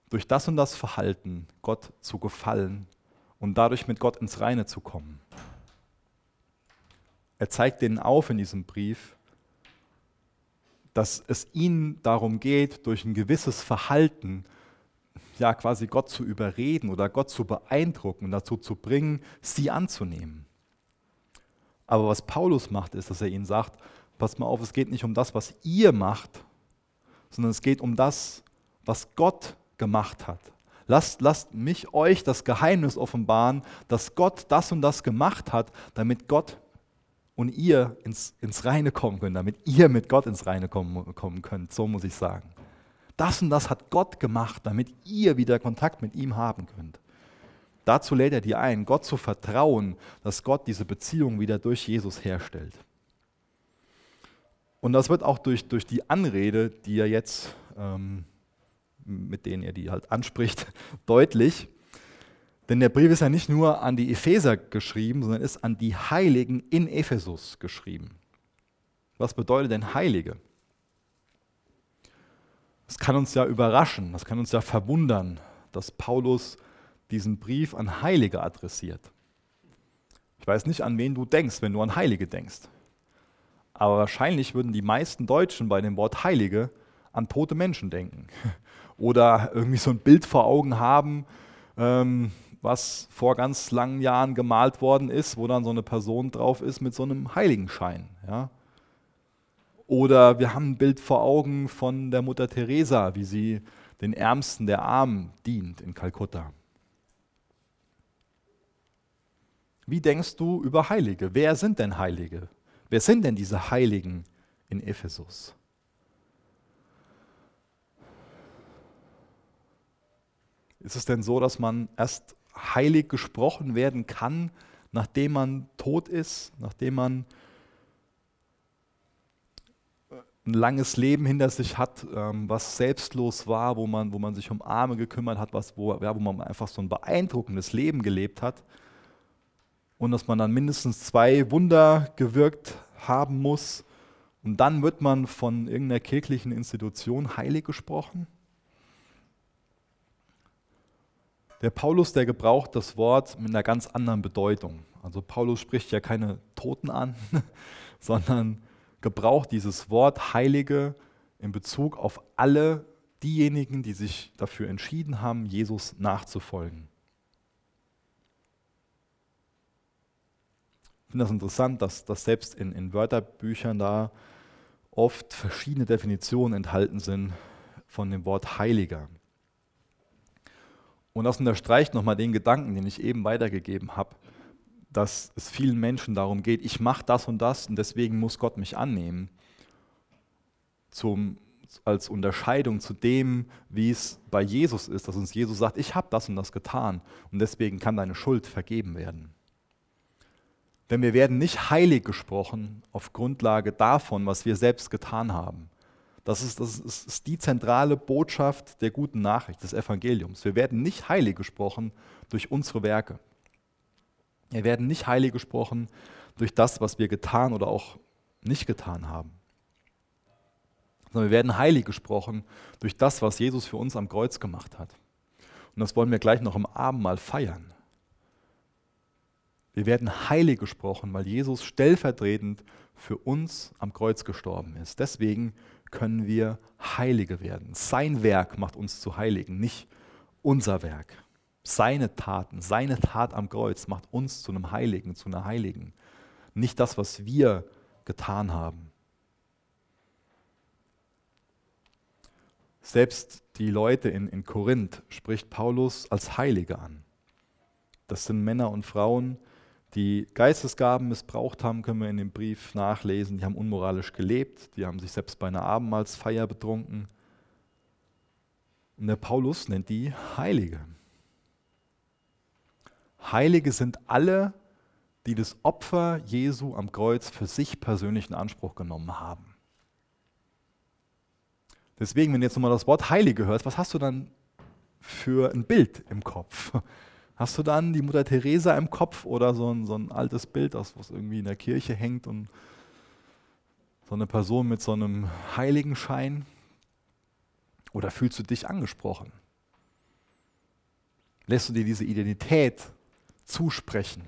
durch das und das Verhalten Gott zu gefallen und dadurch mit Gott ins Reine zu kommen. Er zeigt denen auf in diesem Brief, dass es ihnen darum geht, durch ein gewisses Verhalten ja quasi Gott zu überreden oder Gott zu beeindrucken und dazu zu bringen, sie anzunehmen. Aber was Paulus macht, ist, dass er ihnen sagt, pass mal auf, es geht nicht um das, was ihr macht, sondern es geht um das, was Gott gemacht hat. Lasst, lasst mich euch das Geheimnis offenbaren, dass Gott das und das gemacht hat, damit Gott und ihr ins, ins Reine kommen könnt, damit ihr mit Gott ins Reine kommen, kommen könnt, so muss ich sagen. Das und das hat Gott gemacht, damit ihr wieder Kontakt mit ihm haben könnt. Dazu lädt er dir ein, Gott zu vertrauen, dass Gott diese Beziehung wieder durch Jesus herstellt. Und das wird auch durch, durch die Anrede, die er jetzt ähm, mit denen er die halt anspricht, deutlich. Denn der Brief ist ja nicht nur an die Epheser geschrieben, sondern ist an die Heiligen in Ephesus geschrieben. Was bedeutet denn Heilige? Das kann uns ja überraschen, das kann uns ja verwundern, dass Paulus diesen Brief an Heilige adressiert. Ich weiß nicht, an wen du denkst, wenn du an Heilige denkst. Aber wahrscheinlich würden die meisten Deutschen bei dem Wort Heilige an tote Menschen denken oder irgendwie so ein Bild vor Augen haben, ähm, was vor ganz langen Jahren gemalt worden ist, wo dann so eine Person drauf ist mit so einem Heiligenschein. Ja? Oder wir haben ein Bild vor Augen von der Mutter Teresa, wie sie den Ärmsten der Armen dient in Kalkutta. Wie denkst du über Heilige? Wer sind denn Heilige? Wer sind denn diese Heiligen in Ephesus? Ist es denn so, dass man erst heilig gesprochen werden kann, nachdem man tot ist, nachdem man ein langes Leben hinter sich hat, ähm, was selbstlos war, wo man, wo man sich um Arme gekümmert hat, was, wo, ja, wo man einfach so ein beeindruckendes Leben gelebt hat und dass man dann mindestens zwei Wunder gewirkt haben muss und dann wird man von irgendeiner kirchlichen Institution heilig gesprochen? Der Paulus, der gebraucht das Wort mit einer ganz anderen Bedeutung. Also Paulus spricht ja keine Toten an, sondern gebraucht dieses Wort Heilige in Bezug auf alle diejenigen, die sich dafür entschieden haben, Jesus nachzufolgen. Ich finde das interessant, dass, dass selbst in, in Wörterbüchern da oft verschiedene Definitionen enthalten sind von dem Wort Heiliger. Und das unterstreicht nochmal den Gedanken, den ich eben weitergegeben habe, dass es vielen Menschen darum geht, ich mache das und das und deswegen muss Gott mich annehmen. Zum, als Unterscheidung zu dem, wie es bei Jesus ist, dass uns Jesus sagt, ich habe das und das getan und deswegen kann deine Schuld vergeben werden. Denn wir werden nicht heilig gesprochen auf Grundlage davon, was wir selbst getan haben. Das ist, das ist die zentrale Botschaft der guten Nachricht, des Evangeliums. Wir werden nicht heilig gesprochen durch unsere Werke. Wir werden nicht heilig gesprochen durch das, was wir getan oder auch nicht getan haben. Sondern wir werden heilig gesprochen durch das, was Jesus für uns am Kreuz gemacht hat. Und das wollen wir gleich noch im Abendmahl feiern. Wir werden heilig gesprochen, weil Jesus stellvertretend für uns am Kreuz gestorben ist. Deswegen können wir Heilige werden. Sein Werk macht uns zu Heiligen, nicht unser Werk. Seine Taten, seine Tat am Kreuz macht uns zu einem Heiligen, zu einer Heiligen. Nicht das, was wir getan haben. Selbst die Leute in, in Korinth spricht Paulus als Heilige an. Das sind Männer und Frauen, die Geistesgaben missbraucht haben, können wir in dem Brief nachlesen. Die haben unmoralisch gelebt, die haben sich selbst bei einer Abendmahlsfeier betrunken. Und der Paulus nennt die Heilige. Heilige sind alle, die das Opfer Jesu am Kreuz für sich persönlich in Anspruch genommen haben. Deswegen, wenn du jetzt nochmal das Wort Heilige hörst, was hast du dann für ein Bild im Kopf? Hast du dann die Mutter Teresa im Kopf oder so ein, so ein altes Bild, das was irgendwie in der Kirche hängt und so eine Person mit so einem Heiligenschein? Oder fühlst du dich angesprochen? Lässt du dir diese Identität zusprechen?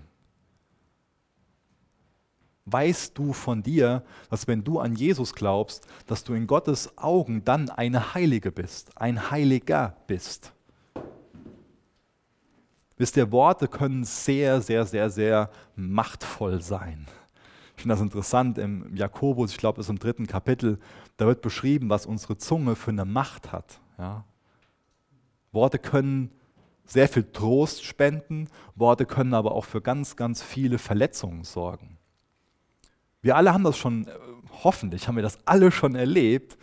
Weißt du von dir, dass wenn du an Jesus glaubst, dass du in Gottes Augen dann eine Heilige bist, ein Heiliger bist? Wisst ihr, Worte können sehr, sehr, sehr, sehr machtvoll sein. Ich finde das interessant im Jakobus, ich glaube, das ist im dritten Kapitel, da wird beschrieben, was unsere Zunge für eine Macht hat. Ja? Worte können sehr viel Trost spenden, Worte können aber auch für ganz, ganz viele Verletzungen sorgen. Wir alle haben das schon, äh, hoffentlich haben wir das alle schon erlebt,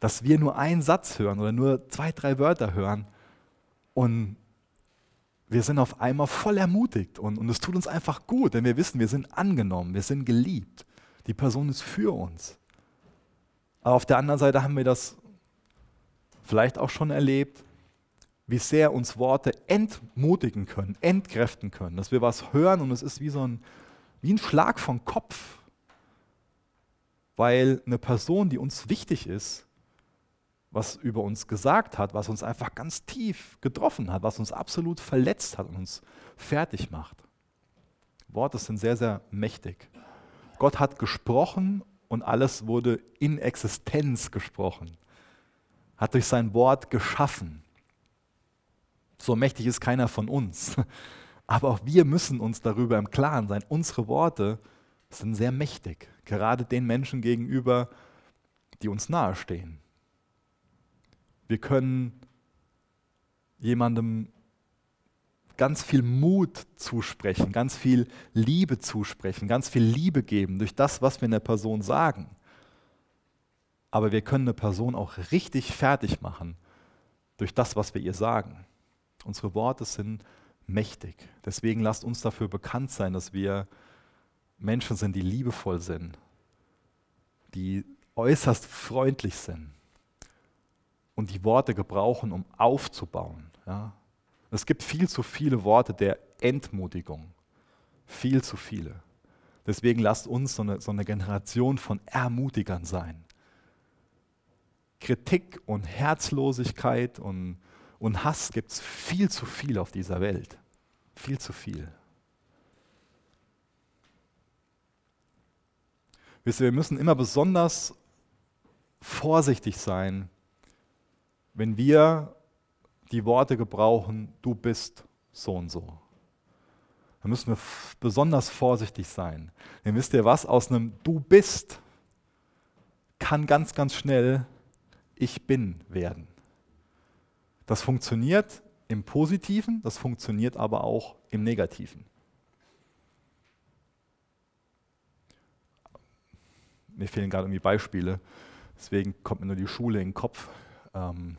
dass wir nur einen Satz hören oder nur zwei, drei Wörter hören und wir sind auf einmal voll ermutigt und, und es tut uns einfach gut, denn wir wissen, wir sind angenommen, wir sind geliebt. Die Person ist für uns. Aber auf der anderen Seite haben wir das vielleicht auch schon erlebt, wie sehr uns Worte entmutigen können, entkräften können, dass wir was hören und es ist wie so ein, wie ein Schlag vom Kopf weil eine Person, die uns wichtig ist, was über uns gesagt hat, was uns einfach ganz tief getroffen hat, was uns absolut verletzt hat und uns fertig macht. Worte sind sehr, sehr mächtig. Gott hat gesprochen und alles wurde in Existenz gesprochen. Hat durch sein Wort geschaffen. So mächtig ist keiner von uns. Aber auch wir müssen uns darüber im Klaren sein. Unsere Worte sind sehr mächtig, gerade den Menschen gegenüber, die uns nahestehen. Wir können jemandem ganz viel Mut zusprechen, ganz viel Liebe zusprechen, ganz viel Liebe geben durch das, was wir einer Person sagen. Aber wir können eine Person auch richtig fertig machen durch das, was wir ihr sagen. Unsere Worte sind mächtig. Deswegen lasst uns dafür bekannt sein, dass wir Menschen sind, die liebevoll sind, die äußerst freundlich sind und die Worte gebrauchen, um aufzubauen. Ja. Es gibt viel zu viele Worte der Entmutigung. Viel zu viele. Deswegen lasst uns so eine, so eine Generation von Ermutigern sein. Kritik und Herzlosigkeit und, und Hass gibt es viel zu viel auf dieser Welt. Viel zu viel. Wisst ihr, wir müssen immer besonders vorsichtig sein, wenn wir die Worte gebrauchen, du bist so und so. Da müssen wir besonders vorsichtig sein. Denn wisst ihr was, aus einem du bist kann ganz, ganz schnell ich bin werden. Das funktioniert im Positiven, das funktioniert aber auch im Negativen. mir fehlen gerade irgendwie Beispiele, deswegen kommt mir nur die Schule in den Kopf. Ähm,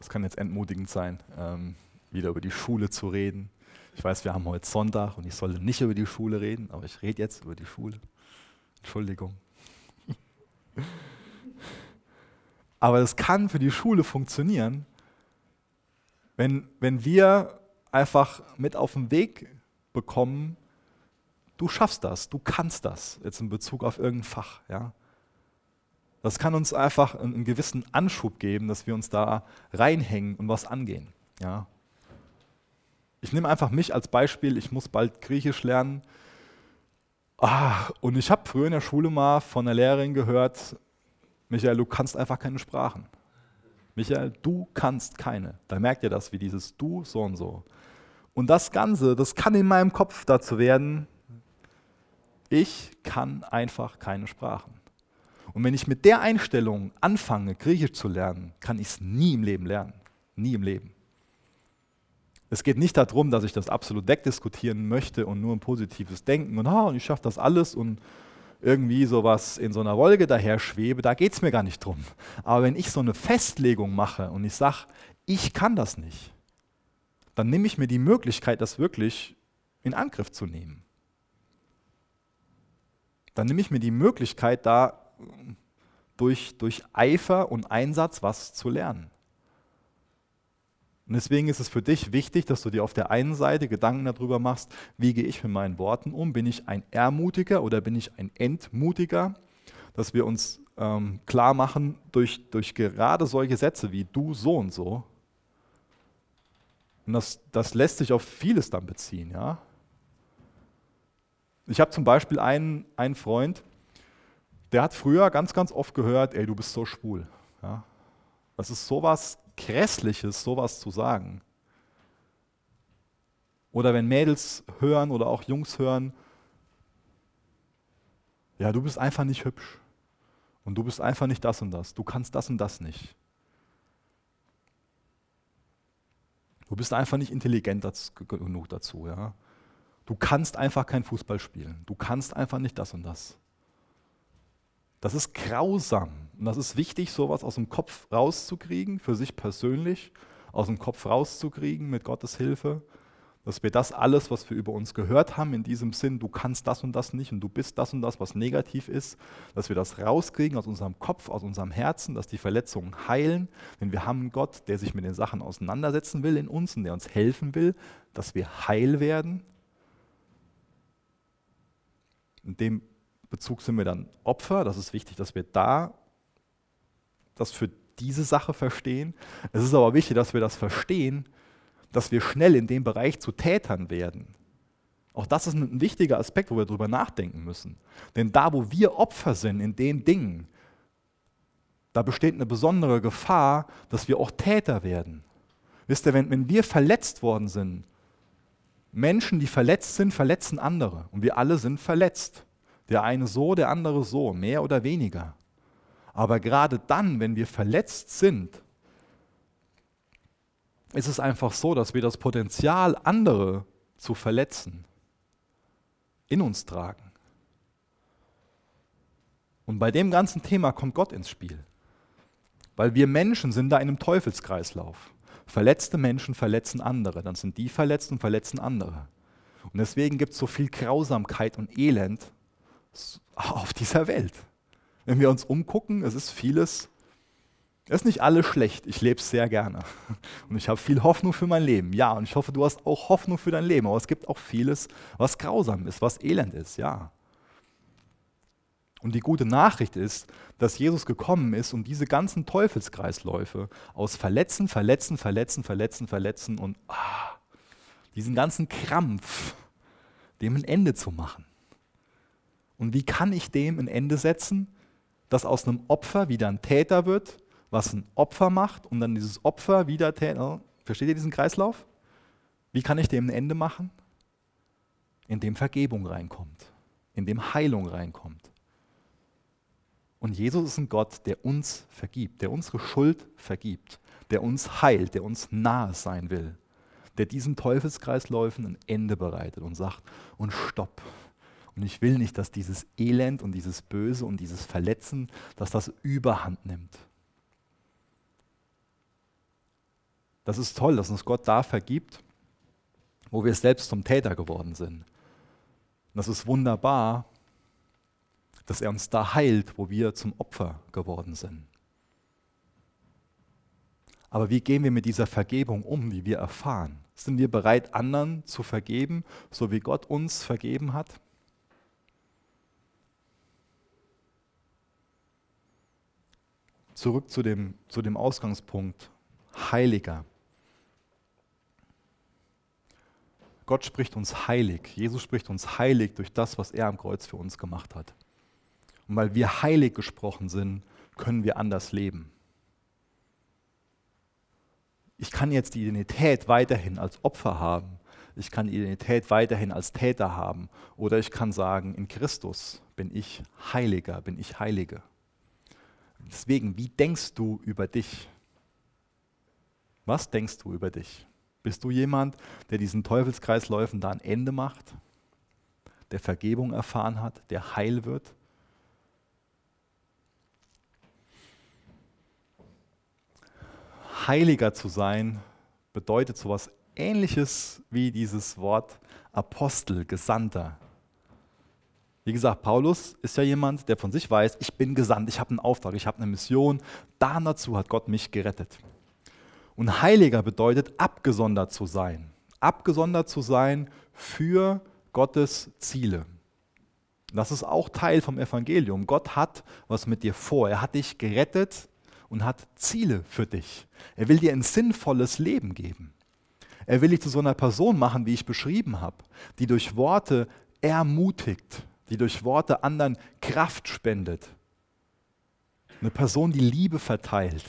das kann jetzt entmutigend sein, ähm, wieder über die Schule zu reden. Ich weiß, wir haben heute Sonntag und ich sollte nicht über die Schule reden, aber ich rede jetzt über die Schule. Entschuldigung. aber es kann für die Schule funktionieren, wenn, wenn wir einfach mit auf den Weg bekommen, du schaffst das, du kannst das, jetzt in Bezug auf irgendein Fach. Ja? Das kann uns einfach einen gewissen Anschub geben, dass wir uns da reinhängen und was angehen. Ja? Ich nehme einfach mich als Beispiel, ich muss bald Griechisch lernen. Ah, und ich habe früher in der Schule mal von der Lehrerin gehört, Michael, du kannst einfach keine Sprachen. Michael, du kannst keine. Da merkt ihr das, wie dieses Du so und so. Und das Ganze, das kann in meinem Kopf dazu werden, ich kann einfach keine Sprachen. Und wenn ich mit der Einstellung anfange, Griechisch zu lernen, kann ich es nie im Leben lernen. Nie im Leben. Es geht nicht darum, dass ich das absolut wegdiskutieren möchte und nur ein positives Denken und, ah, und ich schaffe das alles und irgendwie sowas in so einer Wolke daher schwebe, da geht es mir gar nicht drum. Aber wenn ich so eine Festlegung mache und ich sage, ich kann das nicht, dann nehme ich mir die Möglichkeit, das wirklich in Angriff zu nehmen. Dann nehme ich mir die Möglichkeit, da durch, durch Eifer und Einsatz was zu lernen. Und deswegen ist es für dich wichtig, dass du dir auf der einen Seite Gedanken darüber machst, wie gehe ich mit meinen Worten um? Bin ich ein Ermutiger oder bin ich ein Entmutiger? Dass wir uns ähm, klar machen, durch, durch gerade solche Sätze wie du so und so, und das, das lässt sich auf vieles dann beziehen. Ja? Ich habe zum Beispiel einen, einen Freund, der hat früher ganz, ganz oft gehört, ey, du bist so schwul. Ja? Das ist sowas Grässliches, sowas zu sagen. Oder wenn Mädels hören oder auch Jungs hören, ja, du bist einfach nicht hübsch. Und du bist einfach nicht das und das. Du kannst das und das nicht. Du bist einfach nicht intelligent genug dazu. Ja? Du kannst einfach kein Fußball spielen. Du kannst einfach nicht das und das. Das ist grausam. Und das ist wichtig, sowas aus dem Kopf rauszukriegen, für sich persönlich, aus dem Kopf rauszukriegen mit Gottes Hilfe. Dass wir das alles, was wir über uns gehört haben, in diesem Sinn, du kannst das und das nicht und du bist das und das, was negativ ist, dass wir das rauskriegen aus unserem Kopf, aus unserem Herzen, dass die Verletzungen heilen. Denn wir haben einen Gott, der sich mit den Sachen auseinandersetzen will in uns und der uns helfen will, dass wir heil werden. In dem Bezug sind wir dann Opfer. Das ist wichtig, dass wir da das für diese Sache verstehen. Es ist aber wichtig, dass wir das verstehen, dass wir schnell in dem Bereich zu Tätern werden. Auch das ist ein wichtiger Aspekt, wo wir darüber nachdenken müssen. Denn da, wo wir Opfer sind in den Dingen, da besteht eine besondere Gefahr, dass wir auch Täter werden. Wisst ihr, wenn, wenn wir verletzt worden sind, Menschen, die verletzt sind, verletzen andere. Und wir alle sind verletzt. Der eine so, der andere so, mehr oder weniger. Aber gerade dann, wenn wir verletzt sind, ist es einfach so, dass wir das Potenzial, andere zu verletzen, in uns tragen. Und bei dem ganzen Thema kommt Gott ins Spiel. Weil wir Menschen sind da in einem Teufelskreislauf. Verletzte Menschen verletzen andere, dann sind die verletzt und verletzen andere. Und deswegen gibt es so viel Grausamkeit und Elend auf dieser Welt. Wenn wir uns umgucken, es ist vieles, es ist nicht alles schlecht. Ich lebe es sehr gerne. Und ich habe viel Hoffnung für mein Leben. Ja, und ich hoffe, du hast auch Hoffnung für dein Leben. Aber es gibt auch vieles, was grausam ist, was elend ist. Ja. Und die gute Nachricht ist, dass Jesus gekommen ist, um diese ganzen Teufelskreisläufe aus Verletzen, Verletzen, Verletzen, Verletzen, Verletzen und ah, diesen ganzen Krampf, dem ein Ende zu machen. Und wie kann ich dem ein Ende setzen, dass aus einem Opfer wieder ein Täter wird, was ein Opfer macht und dann dieses Opfer wieder Täter. Versteht ihr diesen Kreislauf? Wie kann ich dem ein Ende machen? Indem Vergebung reinkommt, indem Heilung reinkommt. Und Jesus ist ein Gott, der uns vergibt, der unsere Schuld vergibt, der uns heilt, der uns nahe sein will, der diesen Teufelskreisläufen ein Ende bereitet und sagt, und stopp, und ich will nicht, dass dieses Elend und dieses Böse und dieses Verletzen, dass das überhand nimmt. Das ist toll, dass uns Gott da vergibt, wo wir selbst zum Täter geworden sind. Das ist wunderbar, dass er uns da heilt, wo wir zum Opfer geworden sind. Aber wie gehen wir mit dieser Vergebung um, die wir erfahren? Sind wir bereit, anderen zu vergeben, so wie Gott uns vergeben hat? Zurück zu dem, zu dem Ausgangspunkt, Heiliger. Gott spricht uns heilig, Jesus spricht uns heilig durch das, was er am Kreuz für uns gemacht hat. Und weil wir heilig gesprochen sind, können wir anders leben. Ich kann jetzt die Identität weiterhin als Opfer haben. Ich kann die Identität weiterhin als Täter haben. Oder ich kann sagen, in Christus bin ich Heiliger, bin ich Heilige. Deswegen, wie denkst du über dich? Was denkst du über dich? Bist du jemand, der diesen Teufelskreisläufen da ein Ende macht? Der Vergebung erfahren hat, der heil wird? Heiliger zu sein bedeutet so etwas ähnliches wie dieses Wort Apostel, Gesandter. Wie gesagt, Paulus ist ja jemand, der von sich weiß, ich bin gesandt, ich habe einen Auftrag, ich habe eine Mission. Dazu hat Gott mich gerettet. Und heiliger bedeutet, abgesondert zu sein. Abgesondert zu sein für Gottes Ziele. Das ist auch Teil vom Evangelium. Gott hat was mit dir vor. Er hat dich gerettet und hat Ziele für dich. Er will dir ein sinnvolles Leben geben. Er will dich zu so einer Person machen, wie ich beschrieben habe, die durch Worte ermutigt, die durch Worte anderen Kraft spendet. Eine Person, die Liebe verteilt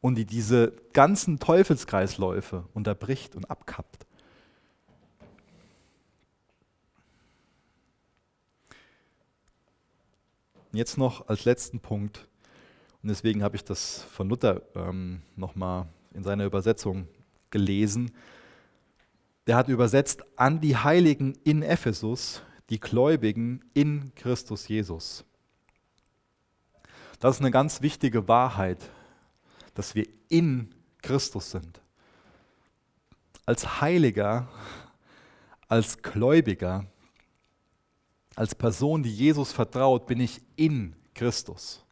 und die diese ganzen Teufelskreisläufe unterbricht und abkappt. Jetzt noch als letzten Punkt, und deswegen habe ich das von Luther ähm, nochmal in seiner Übersetzung gelesen. Der hat übersetzt an die Heiligen in Ephesus, die Gläubigen in Christus Jesus. Das ist eine ganz wichtige Wahrheit, dass wir in Christus sind. Als Heiliger, als Gläubiger, als Person, die Jesus vertraut, bin ich in Christus.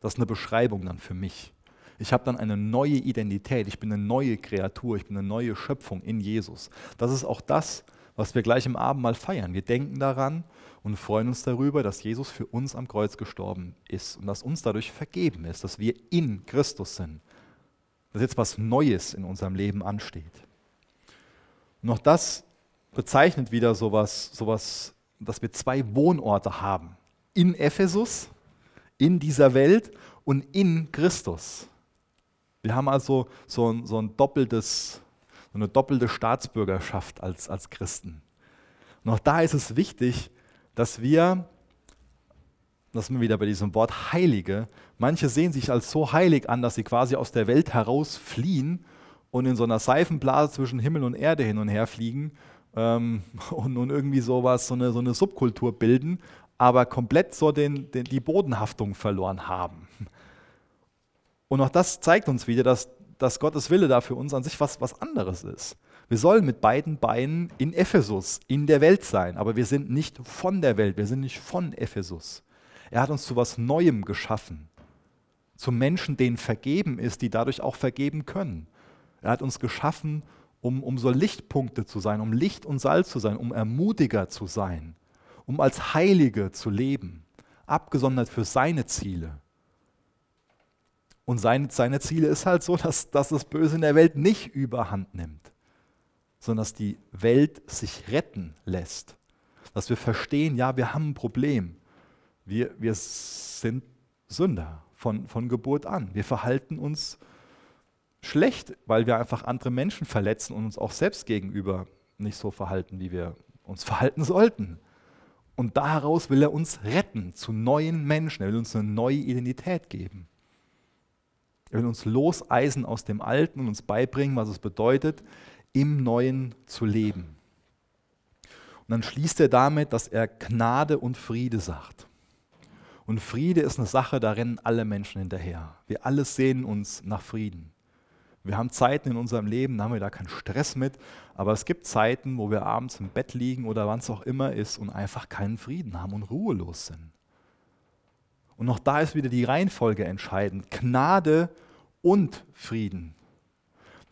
Das ist eine Beschreibung dann für mich. Ich habe dann eine neue Identität, ich bin eine neue Kreatur, ich bin eine neue Schöpfung in Jesus. Das ist auch das, was wir gleich im Abendmahl feiern. Wir denken daran und freuen uns darüber, dass Jesus für uns am Kreuz gestorben ist und dass uns dadurch vergeben ist, dass wir in Christus sind. Dass jetzt was Neues in unserem Leben ansteht. Und auch das bezeichnet wieder sowas, sowas, dass wir zwei Wohnorte haben. In Ephesus, in dieser Welt und in Christus. Wir haben also so ein, so ein doppeltes, so eine doppelte Staatsbürgerschaft als, als Christen. Und auch da ist es wichtig, dass wir, das sind wir wieder bei diesem Wort Heilige, manche sehen sich als so heilig an, dass sie quasi aus der Welt heraus fliehen und in so einer Seifenblase zwischen Himmel und Erde hin und her fliegen ähm, und nun irgendwie sowas, so eine, so eine Subkultur bilden, aber komplett so den, den, die Bodenhaftung verloren haben. Und auch das zeigt uns wieder, dass, dass Gottes Wille da für uns an sich was, was anderes ist. Wir sollen mit beiden Beinen in Ephesus, in der Welt sein, aber wir sind nicht von der Welt, wir sind nicht von Ephesus. Er hat uns zu was Neuem geschaffen, zu Menschen, denen vergeben ist, die dadurch auch vergeben können. Er hat uns geschaffen, um, um so Lichtpunkte zu sein, um Licht und Salz zu sein, um Ermutiger zu sein, um als Heilige zu leben, abgesondert für seine Ziele. Und seine, seine Ziele ist halt so, dass, dass das Böse in der Welt nicht überhand nimmt, sondern dass die Welt sich retten lässt. Dass wir verstehen, ja, wir haben ein Problem. Wir, wir sind Sünder von, von Geburt an. Wir verhalten uns schlecht, weil wir einfach andere Menschen verletzen und uns auch selbst gegenüber nicht so verhalten, wie wir uns verhalten sollten. Und daraus will er uns retten zu neuen Menschen. Er will uns eine neue Identität geben. Er will uns loseisen aus dem Alten und uns beibringen, was es bedeutet, im Neuen zu leben. Und dann schließt er damit, dass er Gnade und Friede sagt. Und Friede ist eine Sache, da rennen alle Menschen hinterher. Wir alle sehnen uns nach Frieden. Wir haben Zeiten in unserem Leben, da haben wir da keinen Stress mit, aber es gibt Zeiten, wo wir abends im Bett liegen oder wann es auch immer ist und einfach keinen Frieden haben und ruhelos sind. Und auch da ist wieder die Reihenfolge entscheidend. Gnade und Frieden.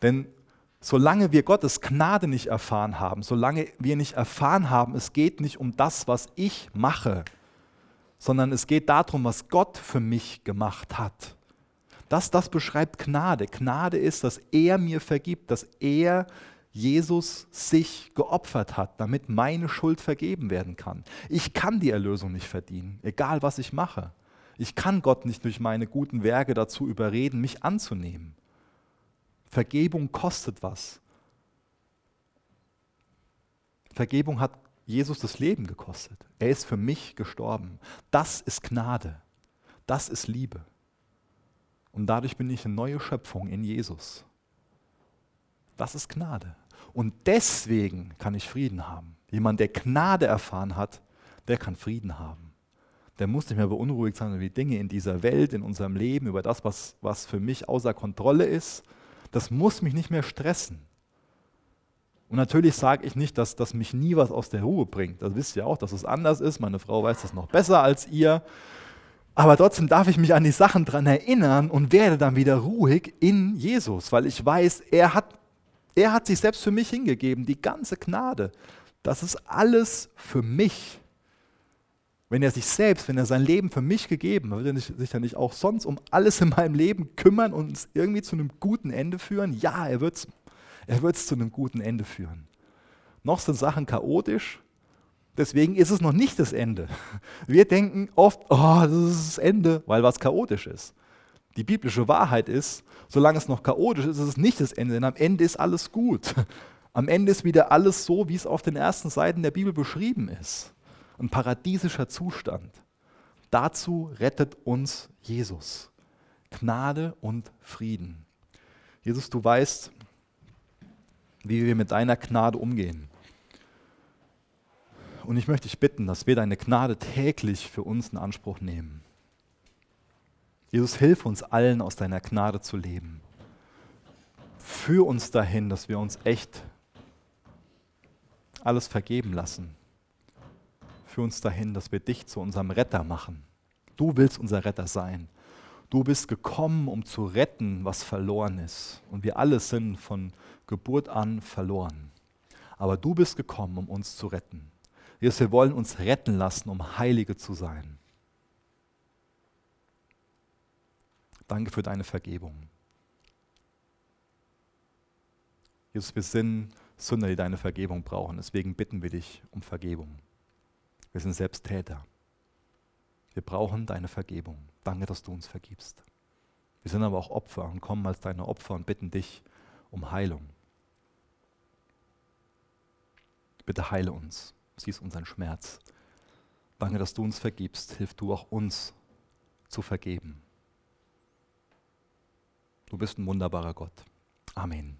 Denn solange wir Gottes Gnade nicht erfahren haben, solange wir nicht erfahren haben, es geht nicht um das, was ich mache, sondern es geht darum, was Gott für mich gemacht hat. Das, das beschreibt Gnade. Gnade ist, dass er mir vergibt, dass er Jesus sich geopfert hat, damit meine Schuld vergeben werden kann. Ich kann die Erlösung nicht verdienen, egal was ich mache. Ich kann Gott nicht durch meine guten Werke dazu überreden, mich anzunehmen. Vergebung kostet was. Vergebung hat Jesus das Leben gekostet. Er ist für mich gestorben. Das ist Gnade. Das ist Liebe. Und dadurch bin ich eine neue Schöpfung in Jesus. Das ist Gnade. Und deswegen kann ich Frieden haben. Jemand, der Gnade erfahren hat, der kann Frieden haben. Der muss nicht mehr beunruhigt sein über die Dinge in dieser Welt, in unserem Leben, über das, was, was für mich außer Kontrolle ist. Das muss mich nicht mehr stressen. Und natürlich sage ich nicht, dass das mich nie was aus der Ruhe bringt. Das wisst ihr auch, dass es anders ist. Meine Frau weiß das noch besser als ihr. Aber trotzdem darf ich mich an die Sachen dran erinnern und werde dann wieder ruhig in Jesus, weil ich weiß, er hat, er hat sich selbst für mich hingegeben, die ganze Gnade. Das ist alles für mich. Wenn er sich selbst, wenn er sein Leben für mich gegeben hat, wird er sich dann nicht auch sonst um alles in meinem Leben kümmern und es irgendwie zu einem guten Ende führen? Ja, er wird es er wird's zu einem guten Ende führen. Noch sind Sachen chaotisch, deswegen ist es noch nicht das Ende. Wir denken oft, oh, das ist das Ende, weil was chaotisch ist. Die biblische Wahrheit ist, solange es noch chaotisch ist, ist es nicht das Ende, denn am Ende ist alles gut. Am Ende ist wieder alles so, wie es auf den ersten Seiten der Bibel beschrieben ist ein paradiesischer Zustand. Dazu rettet uns Jesus. Gnade und Frieden. Jesus, du weißt, wie wir mit deiner Gnade umgehen. Und ich möchte dich bitten, dass wir deine Gnade täglich für uns in Anspruch nehmen. Jesus, hilf uns allen, aus deiner Gnade zu leben. Führ uns dahin, dass wir uns echt alles vergeben lassen für uns dahin, dass wir dich zu unserem Retter machen. Du willst unser Retter sein. Du bist gekommen, um zu retten, was verloren ist. Und wir alle sind von Geburt an verloren. Aber du bist gekommen, um uns zu retten. Jesus, wir wollen uns retten lassen, um Heilige zu sein. Danke für deine Vergebung. Jesus, wir sind Sünder, die deine Vergebung brauchen. Deswegen bitten wir dich um Vergebung. Wir sind selbst Täter. Wir brauchen deine Vergebung. Danke, dass du uns vergibst. Wir sind aber auch Opfer und kommen als deine Opfer und bitten dich um Heilung. Bitte heile uns. Siehst unseren Schmerz. Danke, dass du uns vergibst. Hilf du auch uns zu vergeben. Du bist ein wunderbarer Gott. Amen.